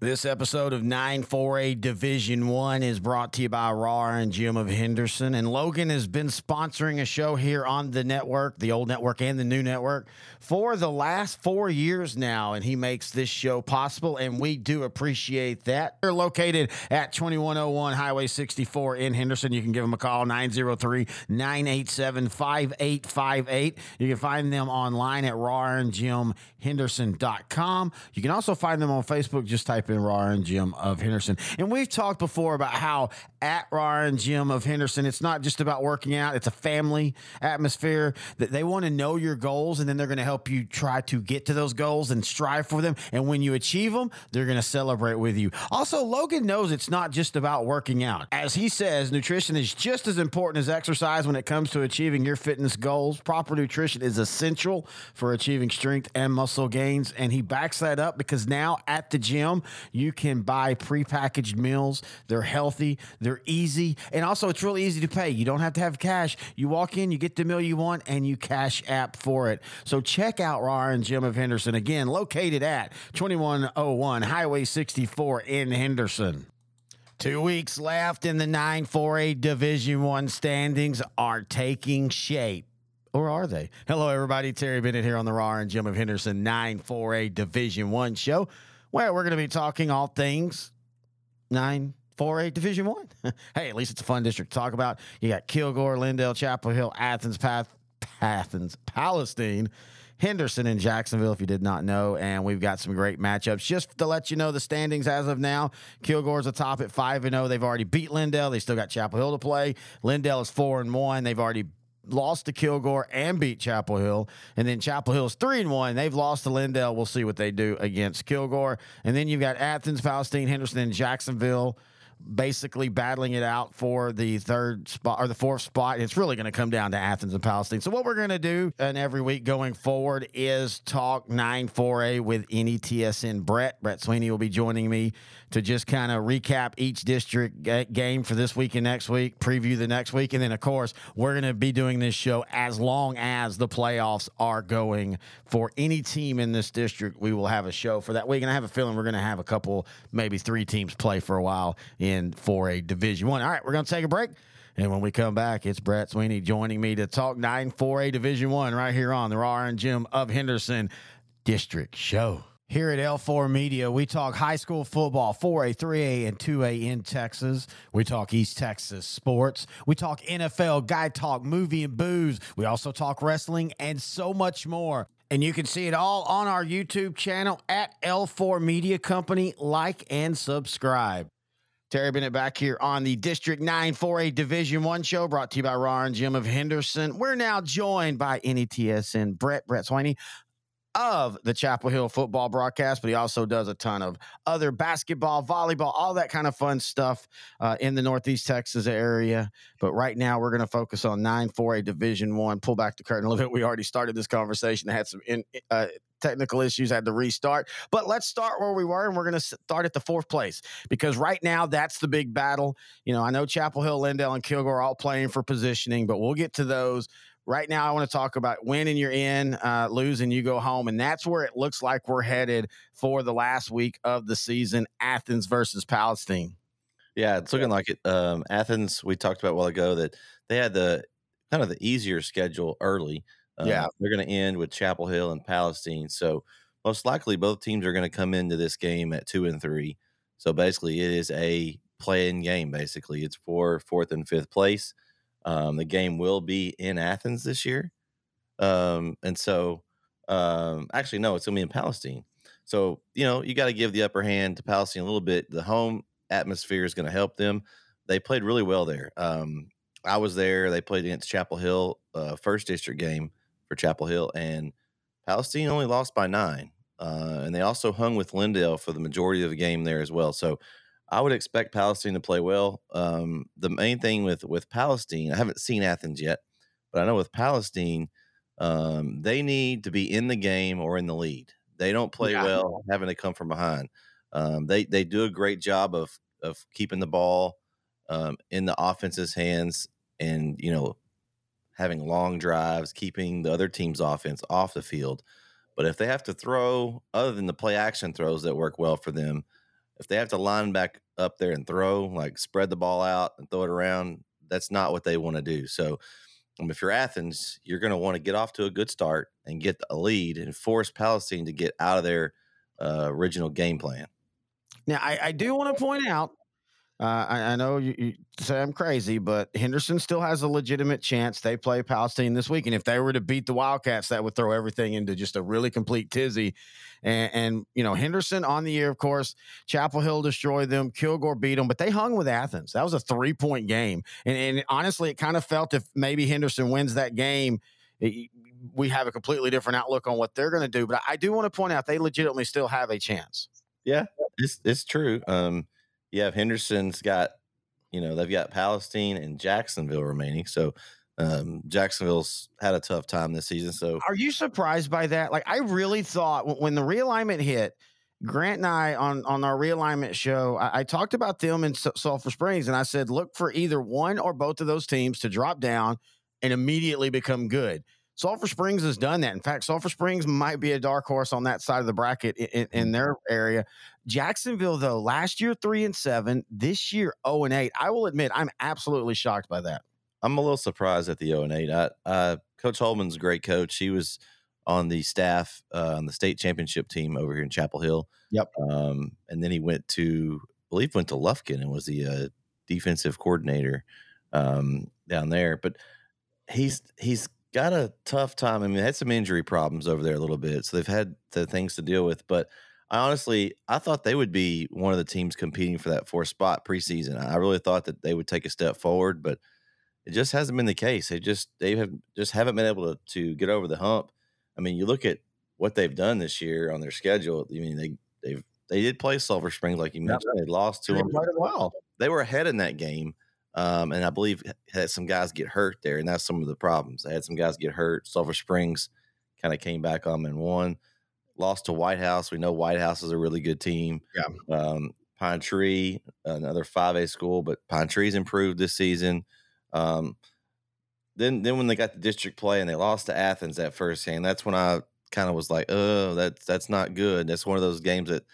This episode of 9-4A Division 1 is brought to you by Raw Iron Gym of Henderson. And Logan has been sponsoring a show here on the network, the old network and the new network, for the last four years now. And he makes this show possible, and we do appreciate that. They're located at 2101 Highway 64 in Henderson. You can give them a call, 903 987 5858. You can find them online at rawirongymhenderson.com. You can also find them on Facebook. Just type in Raw Iron Gym of Henderson. And we've talked before about how at Raw Iron Gym of Henderson, it's not just about working out, it's a family atmosphere that they want to know your goals and then they're going to help you try to get to those goals and strive for them. And when you achieve them, they're going to celebrate with you. Also, Logan knows it's not just about working out. As he says, nutrition is just as important as exercise when it comes to achieving your fitness goals. Proper nutrition is essential for achieving strength and muscle gains. And he backs that up because now at the gym, you can buy prepackaged meals. They're healthy, they're easy, and also it's really easy to pay. You don't have to have cash. You walk in, you get the meal you want, and you cash app for it. So check out Raw Iron Gym of Henderson again, located at 2101 Highway 64 in Henderson. Two weeks left in the 9-4A Division One standings are taking shape. Or are they? Hello, everybody. Terry Bennett here on the Raw Iron Gym of Henderson 9-4A Division One show, where we're going to be talking all things 9-4A Division One. hey, at least it's a fun district to talk about. You got Kilgore, Lindale, Chapel Hill, Athens, Path, Athens, Palestine. Henderson and Jacksonville, if you did not know. And we've got some great matchups. Just to let you know the standings as of now, Kilgore's atop at 5 and 0. They've already beat Lindale. They still got Chapel Hill to play. Lindale is 4 and 1. They've already lost to Kilgore and beat Chapel Hill. And then Chapel Hill's 3 and 1. They've lost to Lindale. We'll see what they do against Kilgore. And then you've got Athens, Palestine, Henderson, and Jacksonville basically battling it out for the third spot or the fourth spot. It's really going to come down to Athens and Palestine. So what we're going to do and every week going forward is talk 9-4A with NETSN Brett. Brett Sweeney will be joining me to just kind of recap each district ga- game for this week and next week, preview the next week. And then, of course, we're going to be doing this show as long as the playoffs are going for any team in this district. We will have a show for that week. And I have a feeling we're going to have a couple, maybe three teams play for a while in for a Division One. All right, we're going to take a break. And when we come back, it's Brett Sweeney joining me to talk 9 4A Division One right here on the Raw Iron Gym of Henderson District Show. Here at L4 Media, we talk high school football, 4A, 3A, and 2A in Texas. We talk East Texas sports. We talk NFL, guy talk, movie and booze. We also talk wrestling and so much more. And you can see it all on our YouTube channel at L4 Media Company. Like and subscribe. Terry Bennett back here on the District 9 4A Division One show brought to you by and Jim of Henderson. We're now joined by NETSN Brett, Brett of the Chapel Hill football broadcast, but he also does a ton of other basketball, volleyball, all that kind of fun stuff uh, in the Northeast Texas area. But right now, we're going to focus on 9 4A Division One. Pull back the curtain a little bit. We already started this conversation, I had some in, uh, technical issues, had to restart. But let's start where we were, and we're going to start at the fourth place because right now that's the big battle. You know, I know Chapel Hill, Lindale, and Kilgore are all playing for positioning, but we'll get to those. Right now, I want to talk about winning you're in, uh, losing you go home, and that's where it looks like we're headed for the last week of the season: Athens versus Palestine. Yeah, it's looking like it. Um, Athens, we talked about a while ago that they had the kind of the easier schedule early. Um, Yeah. they're going to end with Chapel Hill and Palestine. So most likely, both teams are going to come into this game at two and three. So basically, it is a play-in game. Basically, it's for fourth and fifth place. Um, the game will be in Athens this year, um, and so um, actually, no, it's going to be in Palestine. So you know, you got to give the upper hand to Palestine a little bit. The home atmosphere is going to help them. They played really well there. Um, I was there. They played against Chapel Hill, uh, first district game for Chapel Hill, and Palestine only lost by nine. Uh, and they also hung with Lindale for the majority of the game there as well. So I would expect Palestine to play well. Um, the main thing with with Palestine, I haven't seen Athens yet, but I know with Palestine, um, they need to be in the game or in the lead. They don't play Yeah. well having to come from behind. Um, they they do a great job of of keeping the ball um, in the offense's hands and you know having long drives, keeping the other team's offense off the field. But if they have to throw, other than the play action throws that work well for them, if they have to line back up there and throw, like spread the ball out and throw it around, that's not what they want to do. So um, if you're Athens, you're going to want to get off to a good start and get a lead and force Palestine to get out of their uh, original game plan. Now, I, I do want to point out uh, I, I, know you, you, say I'm crazy, but Henderson still has a legitimate chance. They play Palestine this week, and if they were to beat the Wildcats, that would throw everything into just a really complete tizzy. And, and you know, Henderson on the year, of course, Chapel Hill destroyed them, Kilgore beat them, but they hung with Athens. That was a three point game, and, and honestly, it kind of felt if maybe Henderson wins that game. It, we have a completely different outlook on what they're going to do, but I do want to point out they legitimately still have a chance. Yeah, it's it's true. Um, have Henderson's got, you know, they've got Palestine and Jacksonville remaining. So um, Jacksonville's had a tough time this season. So are you surprised by that? Like, I really thought when the realignment hit, Grant and I on on our realignment show, I, I talked about them in Sulphur Springs, and I said, look for either one or both of those teams to drop down and immediately become good. Sulphur Springs has done that. In fact, Sulphur Springs might be a dark horse on that side of the bracket in, in, in, their area. Jacksonville, though, last year three and seven, this year zero oh and eight. I will admit, I'm absolutely shocked by that. I'm a little surprised at the zero and eight. I, uh, coach Holman's a great coach. He was on the staff uh, on the state championship team over here in Chapel Hill. Yep. Um, and then he went to, I believe, went to Lufkin and was the uh, defensive coordinator um, down there. But he's he's got a tough time. I mean, they had some injury problems over there a little bit, so they've had the things to deal with. But I honestly, I thought they would be one of the teams competing for that fourth spot preseason. I really thought that they would take a step forward, but it just hasn't been the case. They just they have just haven't been able to to get over the hump. I mean, you look at what they've done this year on their schedule. I mean, they they've they did play Sulphur Springs like you mentioned. They lost to them quite a while. They were ahead in that game um, and I believe had some guys get hurt there, and that's some of the problems. I had some guys get hurt. Sulphur Springs kind of came back on and won. Lost to White House. We know White House is a really good team. Yeah. Um, Pine Tree, another five A school, but Pine Tree's improved this season. Um, then, then when they got the district play and they lost to Athens that first game, that's when I kind of was like, "Oh, that's that's not good." That's one of those games that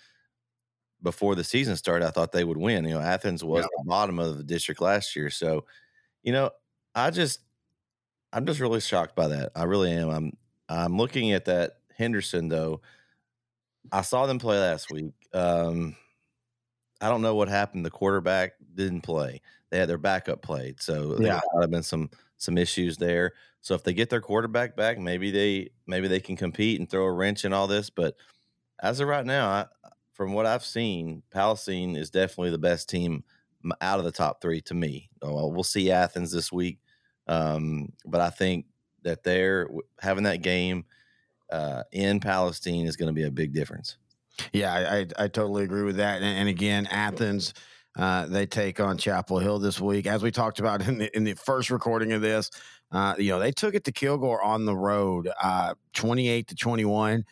before the season started, I thought they would win. You know, Athens was yeah. the bottom of the district last year. So, you know, I just I'm just really shocked by that. I really am. I'm I'm looking at that Henderson though. I saw them play last week. Um, I don't know what happened. The quarterback didn't play. They had their backup played, so yeah, there have been some some issues there. So if they get their quarterback back, maybe they maybe they can compete and throw a wrench in all this. But as of right now, I, from what I've seen, Palestine is definitely the best team out of the top three to me. We'll see Athens this week, um, but I think that they're having that game uh, in Palestine is going to be a big difference. Yeah, I, I, I totally agree with that. And, and again, Athens. Uh, they take on Chapel Hill this week, as we talked about in the in the first recording of this. Uh, you know, they took it to Kilgore on the road, uh, twenty eight to twenty one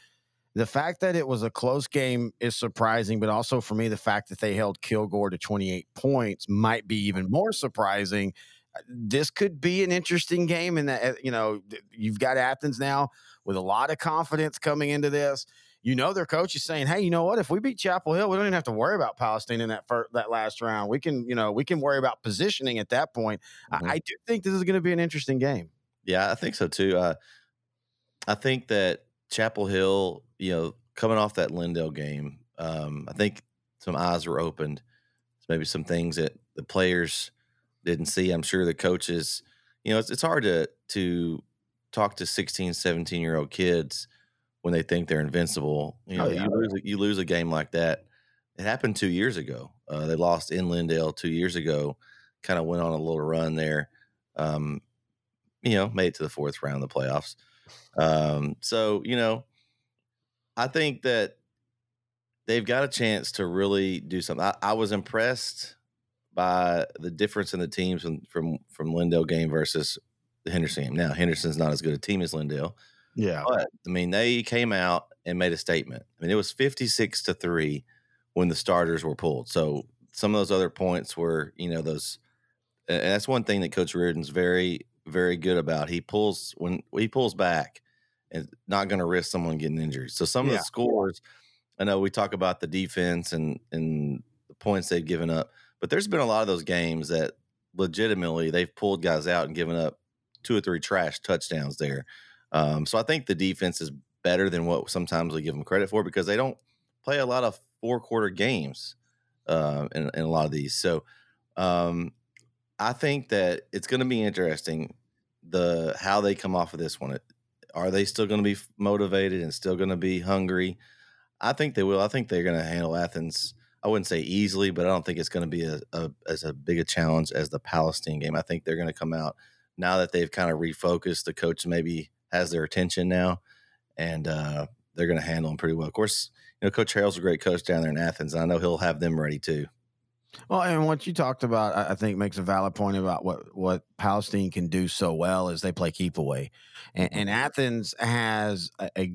the fact that it was a close game is surprising, but also for me, the fact that they held Kilgore to 28 points might be even more surprising. Uh, this could be an interesting game, and that uh, you know you've got Athens now with a lot of confidence coming into this. You know their coach is saying, "Hey, you know what? If we beat Chapel Hill, we don't even have to worry about Palestine in that first, that last round. We can, you know, we can worry about positioning at that point." Mm-hmm. I, I, do think this is going to be an interesting game. Yeah, I think so too. Uh, I think that Chapel Hill, you know, coming off that Lindale game, um, I think some eyes were opened. Maybe some things that the players didn't see. I'm sure the coaches, you know, it's, it's hard to to talk to 16, 17 year old kids when they think they're invincible. You know, oh, yeah. you lose you lose a game like that. It happened two years ago. Uh, they lost in Lindale two years ago. Kind of went on a little run there. Um, you know, made it to the fourth round of the playoffs. Um, so, you know, I think that they've got a chance to really do something. I, I was impressed by the difference in the teams from from, from Lindale game versus the Henderson game. Now, Henderson's not as good a team as Lindale. Yeah. But I mean, they came out and made a statement. I mean, it was 56 to 3 when the starters were pulled. So some of those other points were, you know, those and that's one thing that Coach Reardon's very very good about. He pulls when he pulls back and not going to risk someone getting injured. So some yeah. of the scores I know we talk about the defense and and the points they've given up, but there's been a lot of those games that legitimately they've pulled guys out and given up two or three trash touchdowns there. Um, so I think the defense is better than what sometimes we give them credit for because they don't play a lot of four quarter games uh, in, in, a lot of these. So um, I think that it's going to be interesting the how they come off of this one. Are they still going to be motivated and still going to be hungry? I think they will. I think they're going to handle Athens. I wouldn't say easily, but I don't think it's going to be a, a, as a big a challenge as the Palestine game. I think they're going to come out now that they've kind of refocused. The coach maybe has their attention now, and uh, they're going to handle them pretty well. Of course, you know Coach Harrell's a great coach down there in Athens. I know he'll have them ready too. Well, and what you talked about, I think, makes a valid point about what what Palestine can do so well is they play keep away, and, and mm-hmm. Athens has a, a,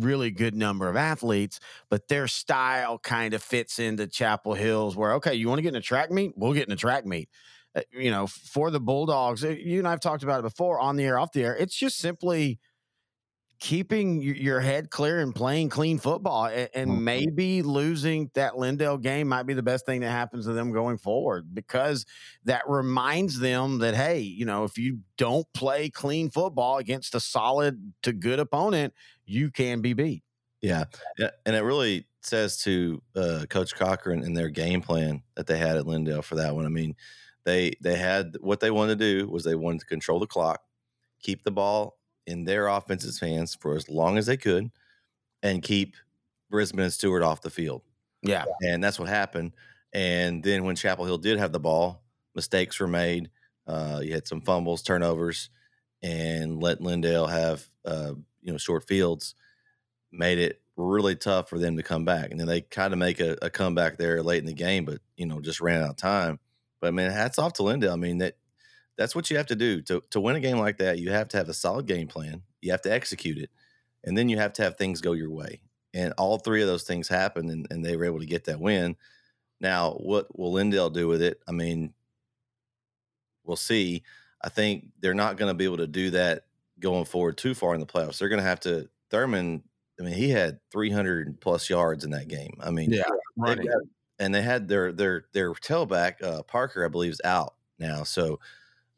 really good number of athletes, but their style kind of fits into Chapel Hills, where okay, you want to get in a track meet, we'll get in a track meet. Uh, you know, for the Bulldogs, uh, you and I've talked about it before on the air, off the air. It's just simply keeping your head clear and playing clean football and, mm-hmm. maybe losing that Lindale game might be the best thing that happens to them going forward because that reminds them that hey, you know, if you don't play clean football against a solid to good opponent, you can be beat. Yeah. And it really says to uh, Coach Cochran and their game plan that they had at Lindale for that one. I mean, they they had what they wanted to do was they wanted to control the clock, keep the ball in their offense's hands for as long as they could and keep Brisbane and Stewart off the field. Yeah. And that's what happened. And then when Chapel Hill did have the ball, mistakes were made. Uh, you had some fumbles, turnovers, and let Lindale have uh, you know short fields, made it really tough for them to come back. And then they kind of make a, a comeback there late in the game, but you know just ran out of time. But I mean, hats off to Lindale. I mean that that's what you have to do to to win a game like that. You have to have a solid game plan. You have to execute it, and then you have to have things go your way. And all three of those things happened, and, and they were able to get that win. Now, what will Lindale do with it? I mean, we'll see. I think they're not going to be able to do that going forward too far in the playoffs. They're going to have to. Thurman, I mean, he had 300 plus yards in that game. I mean, yeah, running. and they had their their their tailback uh, Parker, I believe, is out now. So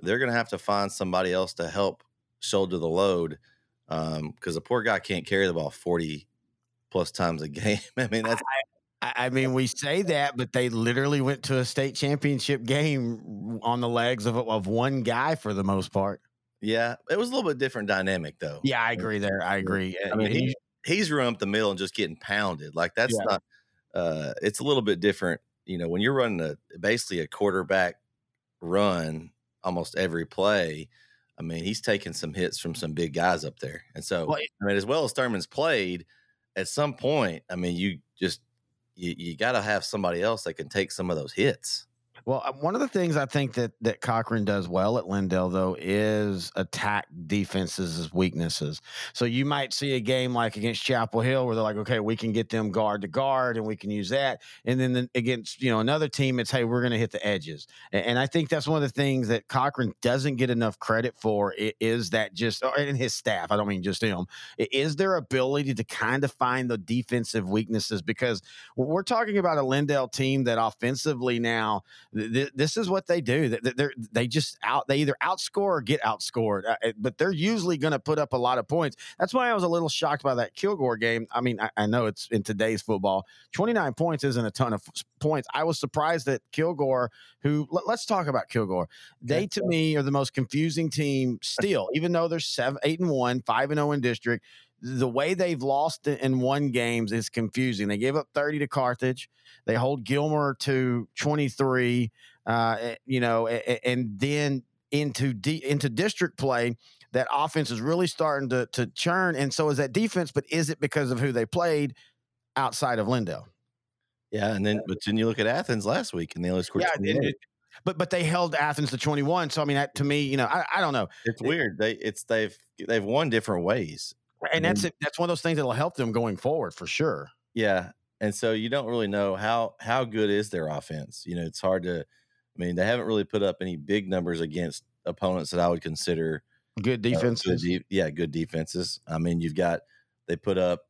they're going to have to find somebody else to help shoulder the load because um, the poor guy can't carry the ball 40 plus times a game. I mean, that's. I, I mean, we say that, but they literally went to a state championship game on the legs of, of one guy for the most part. Yeah, it was a little bit different dynamic though. Yeah, I agree there. I agree. I mean, he, he's running up the middle and just getting pounded. Like that's yeah. not. Uh, it's a little bit different. You know, when you're running a basically a quarterback run almost every play. I mean, he's taking some hits from some big guys up there. And so, well, I mean, as well as Thurman's played, at some point, I mean, you just you, you got to have somebody else that can take some of those hits. Well, uh, one of the things I think that that Cochran does well at Lindale though is attack defenses' as weaknesses. So you might see a game like against Chapel Hill where they're like, okay, we can get them guard to guard and we can use that. And then the, against you know another team, it's hey, we're going to hit the edges. And, and, I think that's one of the things that Cochran doesn't get enough credit for is that just and his staff. I don't mean just him. Is their ability to kind of find the defensive weaknesses because we're talking about a Lindale team that offensively now th- this is what they do. They they just out they either outscore or get outscored, uh, eh, but they're usually going to put up a lot of points. That's why I was a little shocked by that Kilgore game. I mean, I, I know it's in today's football, twenty nine points isn't a ton of points. I was surprised that Kilgore, who let, us talk about Kilgore. They to me are the most confusing team still, even though they're seven, eight and one, five and zero oh in district the way they've lost in one games is confusing. They gave up 30 to Carthage. They hold Gilmer to 23, uh, eh, you know, and then into D, into district play, that offense is really starting to to churn, and so is that defense. But is it because of who they played outside of Lindale? Yeah, and then but then you look at Athens last week, and they only scored. Yeah, but but they held Athens to 21. So I mean, that, to me, you know, I, I don't know. It's weird. They it's they've they've won different ways and that's it. That's one of those things that'll help them going forward for sure. Yeah, and so you don't really know how how good is their offense. You know, it's hard to. I mean, they haven't really put up any big numbers against opponents that I would consider good defenses. Uh, good de- yeah, good defenses. I mean, you've got they put up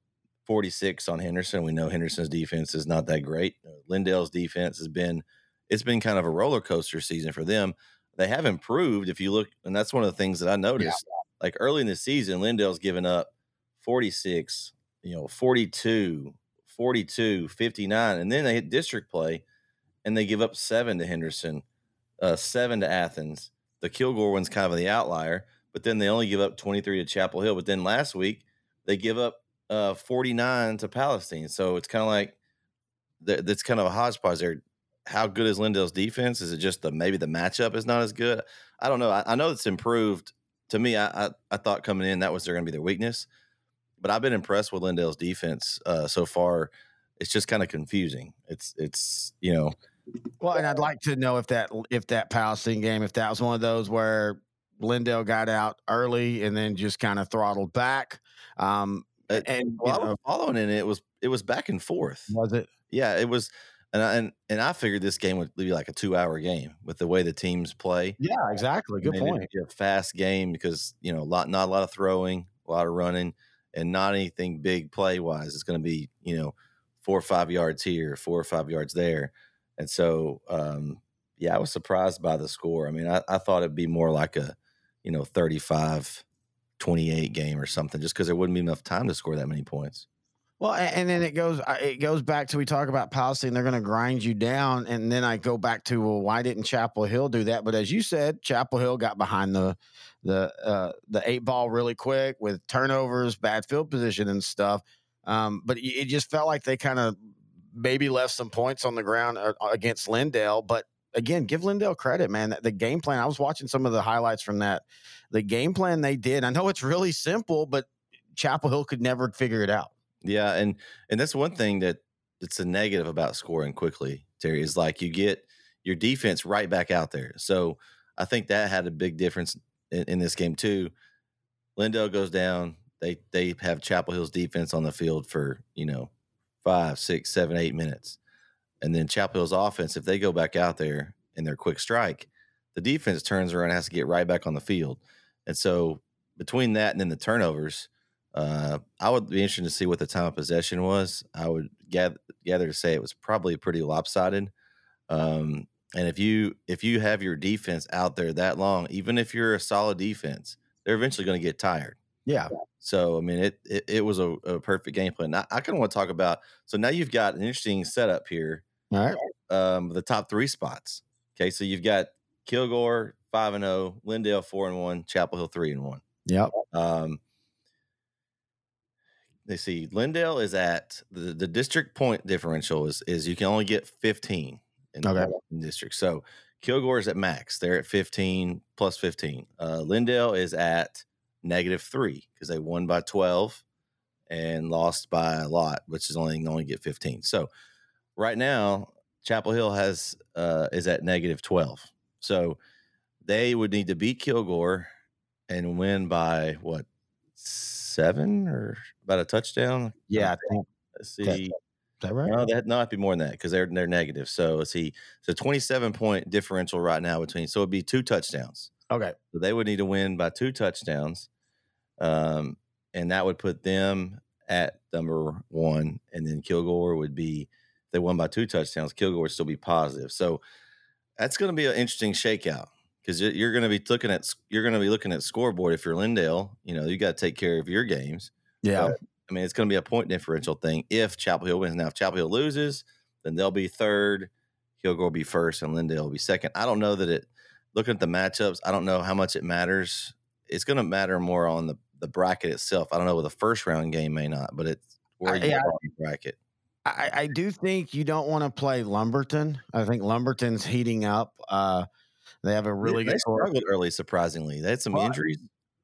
46 on Henderson. We know Henderson's defense is not that great. Uh, Lindale's defense has been it's been kind of a roller coaster season for them. They have improved if you look, and that's one of the things that I noticed. Yeah. Like early in the season, Lindale's given up 46, you know, 42, 42, 59, and then they hit district play and they give up seven to Henderson, uh, seven to Athens. The Kilgore one's kind of the outlier, but then they only give up 23 to Chapel Hill. But then last week, they give up uh, 49 to Palestine. So it's kind of like that's kind of a hodgepodge there. How good is Lindale's defense? Is it just the maybe the matchup is not as good? I don't know. I, I know it's improved. To me, I, I, I thought coming in that was going to be their weakness, but I've been impressed with Lindale's defense uh, so far. It's just kind of confusing. It's it's you know. Well, and I'd like to know if that if that Palestine game, if that was one of those where Lindell got out early and then just kind of throttled back. Um, and well, I was following it. It was it was back and forth. Was it? Yeah, it was. And I, and and I figured this game would be like a two hour game with the way the teams play. Yeah, exactly. Good point. a fast game because you know a lot not a lot of throwing, a lot of running, and not anything big play wise. It's going to be you know four or five yards here, four or five yards there, and so um, yeah, I was surprised by the score. I mean, I, I thought it'd be more like a you know 35 28 game or something just because there wouldn't be enough time to score that many points. Well, and then it goes it goes back to we talk about Palestine. They're going to grind you down, and then I go back to well, why didn't Chapel Hill do that? But as you said, Chapel Hill got behind the the uh, the eight ball really quick with turnovers, bad field position, and stuff. Um, but it just felt like they kind of maybe left some points on the ground uh, against Lindale. But again, give Lindale credit, man. The game plan. I was watching some of the highlights from that. The game plan they did. I know it's really simple, but Chapel Hill could never figure it out. Yeah, and and that's one thing that it's a negative about scoring quickly. Terry is like you get your defense right back out there. So I think that had a big difference in, in this game too. Lindale goes down. They they have Chapel Hill's defense on the field for you know five, six, seven, eight minutes and then Chapel Hill's offense, if they go back out there in their quick strike, the defense turns around and has to get right back on the field. And so between that and then the turnovers, uh, I would be interested to see what the time of possession was. I would gather, gather to say it was probably pretty lopsided. Um, and if you if you have your defense out there that long, even if you're a solid defense, they're eventually going to get tired. Yeah. So I mean, it it, it was a, a, perfect game plan. I, I kind of want to talk about. So now you've got an interesting setup here. All right. Um, the top three spots. Okay, so you've got Kilgore five and zero, oh, Lindale four and one, Chapel Hill three and one. Yep. Um, they see Lindale is at the, the district point differential is is you can only get 15 in okay. the district. So Kilgore is at max. They're at 15 plus 15. Uh, Lindale is at negative three because they won by 12 and lost by a lot, which is only only get 15. So right now, Chapel Hill has uh, is at negative 12. So they would need to beat Kilgore and win by what seven or about a touchdown. Yeah, I think. Let's see. That, is that right? No, that no, it'd be more than that because they're they're negative. So let's see. So twenty seven point differential right now between. So it'd be two touchdowns. Okay. So they would need to win by two touchdowns, um, and that would put them at number one, and then Kilgore would be they won by two touchdowns. Kilgore would still be positive. So that's going to be an interesting shakeout because you're going to be looking at you're going to be looking at scoreboard if you're Lindale. You know you got to take care of your games. Yeah, but, I mean it's going to be a point differential thing if Chapel Hill wins. Now if Chapel Hill loses, then they'll be third. Kilgore will go be first, and Lindale will be second. I don't know that it. Looking at the matchups, I don't know how much it matters. It's going to matter more on the the bracket itself. I don't know with a first round game may not, but it's where you yeah, bracket. I, I, do think you don't want to play Lumberton. I think Lumberton's heating up. Uh, they have a really they, good. They struggled early, surprisingly. They had some well, injuries.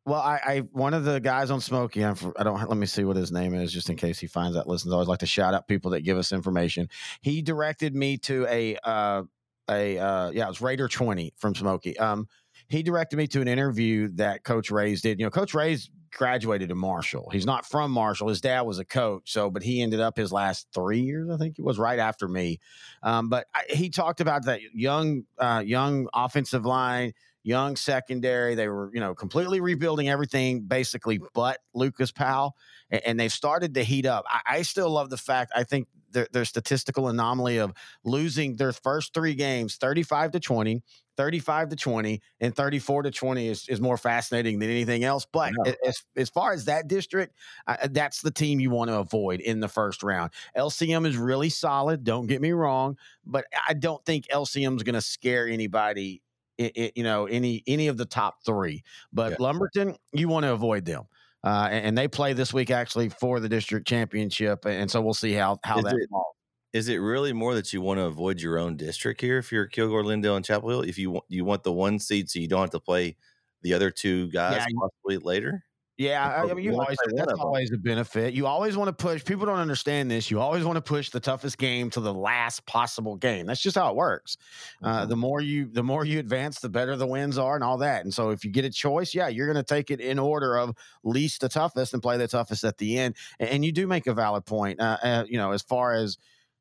Well, I, I, one of the guys on Smoky. I don't let me see what his name is, just in case he finds that. Listens. I always like to shout out people that give us information. He directed me to a uh, a uh, yeah, it was Raider twenty from Smoky. Um, he directed me to an interview that Coach Rays did. You know, Coach Rays graduated to Marshall. He's not from Marshall. His dad was a coach, so but he ended up his last three years, I think it was right after me. Um, but I, he talked about that young, uh, young offensive line, young secondary. They were, you know, completely rebuilding everything basically but Lucas Powell, and, and they've started to heat up. I, I, still love the fact I think their, their statistical anomaly of losing their first three games 35 to 20 35 to 20 and 34 to 20 is, is more fascinating than anything else but as, as far as that district uh, that's the team you want to avoid in the first round lcm is really solid don't get me wrong but i don't think lcm is going to scare anybody it, it, you know any any of the top three but yeah. lumberton you want to avoid them uh, and, and, they play this week actually for the district championship, and so we'll see how how is that it, falls. Is it really more that you want to avoid your own district here if you're Kilgore, Lindale, and Chapel Hill? If you want, you want the one seed so you don't have to play the other two guys yeah, possibly later? Yeah, I mean, you always that's always a benefit. You always want to push. People don't understand this. You always want to push the toughest game to the last possible game. That's just how it works. Uh, mm-hmm. the more you, the more you advance, the better the wins are, and all that. And so, if you get a choice, yeah, you're going to take it in order of least to toughest and play the toughest at the end. And, and you do make a valid point. Uh, uh, you know, as far as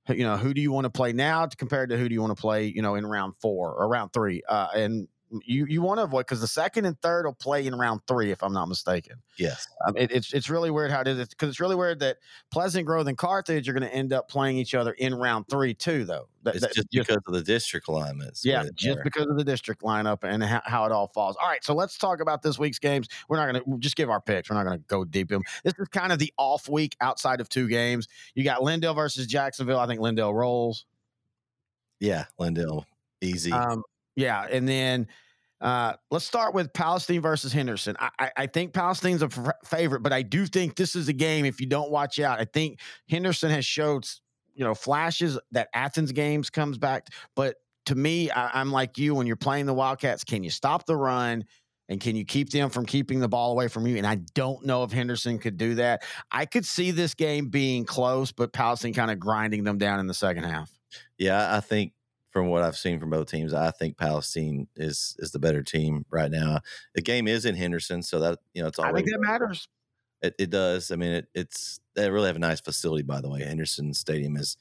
you know, who do you want to play now compared to who do you want to play? You know, in round four or round three, uh, and you you want to avoid because the second and third will play in round three, if I'm not mistaken. Yes, um, it, it's it's really weird how it is because it's really weird that Pleasant Grove and Carthage are going to end up playing each other in round three too, though. That, it's that, just because of the district alignments. Yeah, just because of the district lineup and how, how, it all falls. All right, so let's talk about this week's games. We're not going to just give our picks. We're not going to go deep in. This is kind of the off week outside of two games. You got Lindale versus Jacksonville. I think Lindale rolls. Yeah, Lindale easy. Um, yeah, and then uh, let's start with Palestine versus Henderson. I, I, I think Palestine's a f- favorite, but I do think this is a game. If you don't watch out, I think Henderson has showed you know flashes that Athens games comes back. But to me, I, I'm like you when you're playing the Wildcats. Can you stop the run? And can you keep them from keeping the ball away from you? And I don't know if Henderson could do that. I could see this game being close, but Palestine kind of grinding them down in the second half. Yeah, I think from what I've seen from both teams, I think Palestine is is the better team right now. The game is in Henderson, so that you know it's always. I think that matters. It, it does. I mean, it, it's they really have a nice facility, by the way. Henderson Stadium is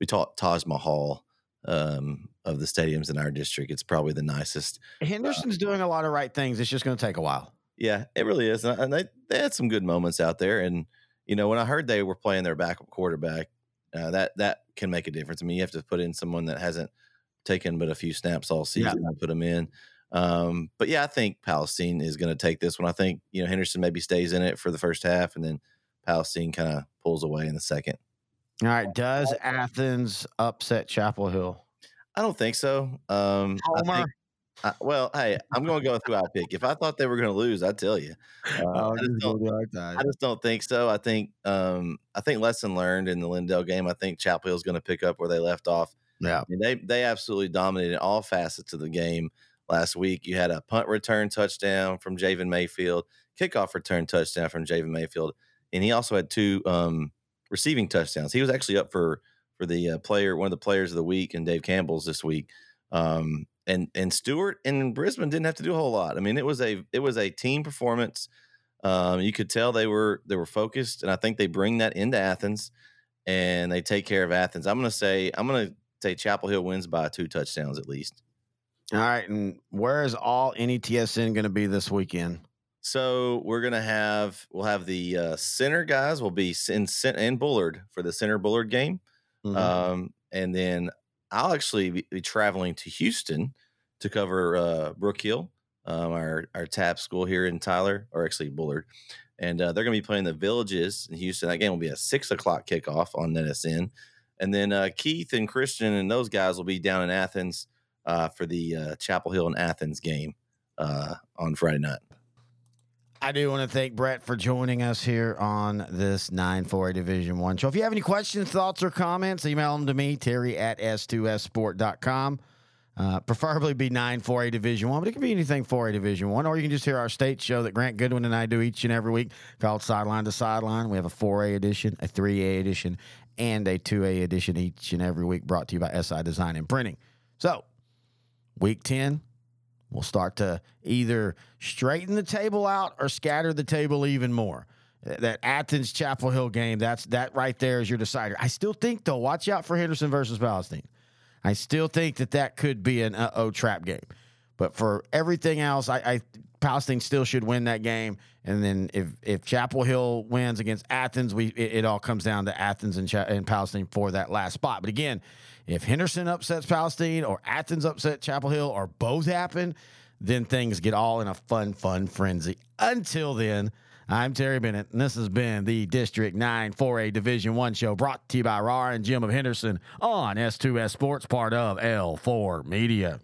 we taught Taj Mahal um, of the stadiums in our district. It's probably the nicest. Uh Henderson's uh, doing a lot of right things. It's just going to take a while. Yeah, it really is, and they they had some good moments out there. And you know, when I heard they were playing their backup quarterback, uh, that that can make a difference. I mean, you have to put in someone that hasn't taken but a few snaps all season. Yeah. I put them in. Um, but yeah, I think Palestine is going to take this one. I think you know Henderson maybe stays in it for the first half, and then Palestine kind of pulls away in the second. All right, does Athens upset Chapel Hill? I don't think so. Um, Homer. I think, I, well, hey, I'm going to go with who I pick. If I thought they were going to lose, I'd tell you. Uh, oh, I, just like I, just don't, think so. I think um, I think lesson learned in the Lindale game. I think Chapel Hill is going to pick up where they left off. Yeah, I mean, they they absolutely dominated all facets of the game last week. You had a punt return touchdown from Javen Mayfield, kickoff return touchdown from Javen Mayfield, and he also had two um, receiving touchdowns. He was actually up for for the uh, player one of the players of the week and Dave Campbell's this week. Um, and and Stewart and Brisbane didn't have to do a whole lot. I mean, it was a it was a team performance. Um, you could tell they were they were focused, and I think they bring that into Athens, and they take care of Athens. I'm going to say I'm going to say Chapel Hill wins by two touchdowns at least. All right, and where is all NETSN going to be this weekend? So we're gonna have we'll have the uh, center guys will be in in Bullard for the center Bullard game, mm-hmm. um, and then I'll actually be, be, traveling to Houston to cover uh, Brook Hill, um, our our TAPPS school here in Tyler, or actually Bullard, and uh, they're gonna be playing the Villages in Houston. That game will be a six o'clock kickoff on NSN, and then uh, Keith and Christian and those guys will be down in Athens uh, for the uh, Chapel Hill and Athens game uh, on Friday night. I do want to thank Brett for joining us here on this 9-4 Division One show. If you have any questions, thoughts, or comments, email them to me, Terry at S2Ssport.com. Uh, preferably be 9-4A Division One, but it can be anything 4A Division One, or you can just hear our state show that Grant Goodwin and I do each and every week called Sideline to Sideline. We have a 4A edition, a 3A edition, and a 2A edition each and every week brought to you by SI Design and Printing. So, week 10, we'll start to either straighten the table out or scatter the table even more. That Athens Chapel Hill game, that's that right there is your decider. I still think though, watch out for Henderson versus Palestine. I still think that that could be an uh oh trap game. But for everything else, I, I Palestine still should win that game. And then if if Chapel Hill wins against Athens, we it, it all comes down to Athens and, Cha- and Palestine for that last spot. But again, if Henderson upsets Palestine or Athens upset Chapel Hill or both happen, then things get all in a fun, fun frenzy. Until then, I'm Terry Bennett, and this has been the District 9 4A Division 1 show brought to you by Raw Iron Gym of Henderson on S2S Sports, part of L4 Media.